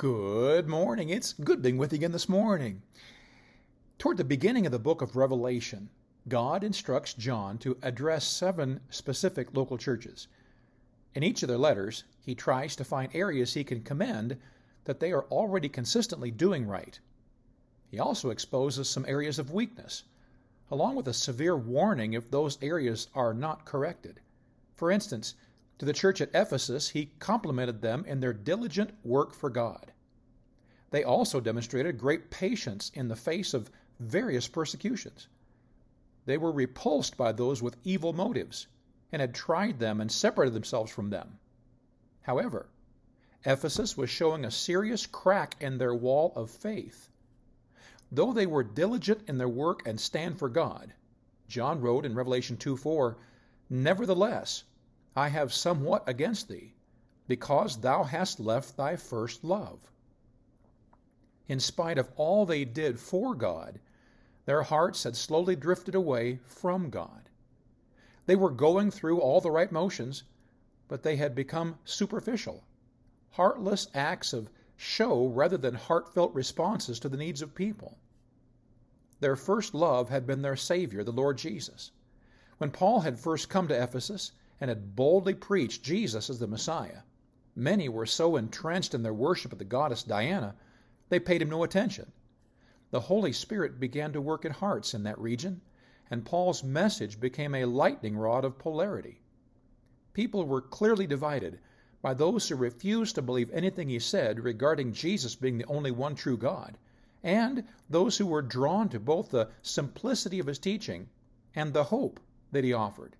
Good morning. It's good being with you again this morning. Toward the beginning of the book of Revelation, God instructs John to address seven specific local churches. In each of their letters, he tries to find areas he can commend that they are already consistently doing right. He also exposes some areas of weakness, along with a severe warning if those areas are not corrected. For instance, to the church at Ephesus, he complimented them in their diligent work for God. They also demonstrated great patience in the face of various persecutions. They were repulsed by those with evil motives and had tried them and separated themselves from them. However, Ephesus was showing a serious crack in their wall of faith. Though they were diligent in their work and stand for God, John wrote in Revelation 2 4, Nevertheless, I have somewhat against thee, because thou hast left thy first love. In spite of all they did for God, their hearts had slowly drifted away from God. They were going through all the right motions, but they had become superficial, heartless acts of show rather than heartfelt responses to the needs of people. Their first love had been their Savior, the Lord Jesus. When Paul had first come to Ephesus, and had boldly preached Jesus as the Messiah. Many were so entrenched in their worship of the goddess Diana, they paid him no attention. The Holy Spirit began to work at hearts in that region, and Paul's message became a lightning rod of polarity. People were clearly divided by those who refused to believe anything he said regarding Jesus being the only one true God, and those who were drawn to both the simplicity of his teaching and the hope that he offered.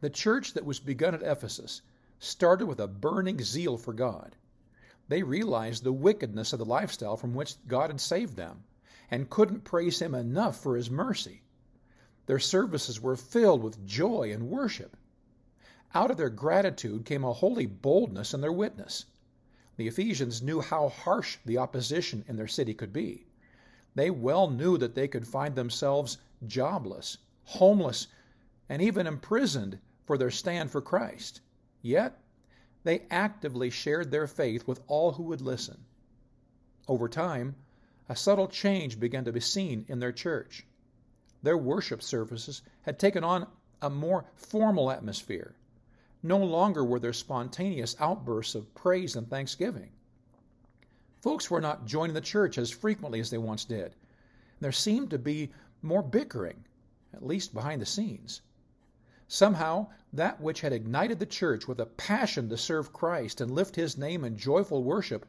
The church that was begun at Ephesus started with a burning zeal for God. They realized the wickedness of the lifestyle from which God had saved them and couldn't praise Him enough for His mercy. Their services were filled with joy and worship. Out of their gratitude came a holy boldness in their witness. The Ephesians knew how harsh the opposition in their city could be. They well knew that they could find themselves jobless, homeless, and even imprisoned for their stand for Christ. Yet, they actively shared their faith with all who would listen. Over time, a subtle change began to be seen in their church. Their worship services had taken on a more formal atmosphere. No longer were there spontaneous outbursts of praise and thanksgiving. Folks were not joining the church as frequently as they once did. There seemed to be more bickering, at least behind the scenes. Somehow, that which had ignited the church with a passion to serve Christ and lift his name in joyful worship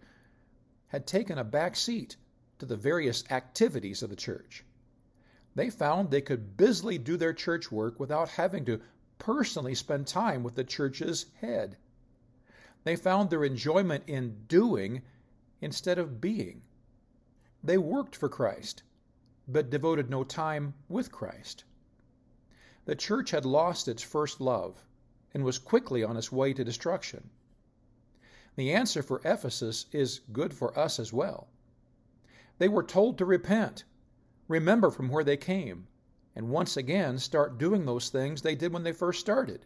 had taken a back seat to the various activities of the church. They found they could busily do their church work without having to personally spend time with the church's head. They found their enjoyment in doing instead of being. They worked for Christ, but devoted no time with Christ. The church had lost its first love and was quickly on its way to destruction. The answer for Ephesus is good for us as well. They were told to repent, remember from where they came, and once again start doing those things they did when they first started.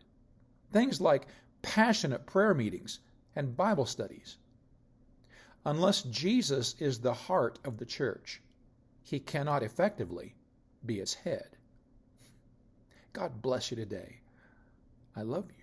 Things like passionate prayer meetings and Bible studies. Unless Jesus is the heart of the church, he cannot effectively be its head. God bless you today. I love you.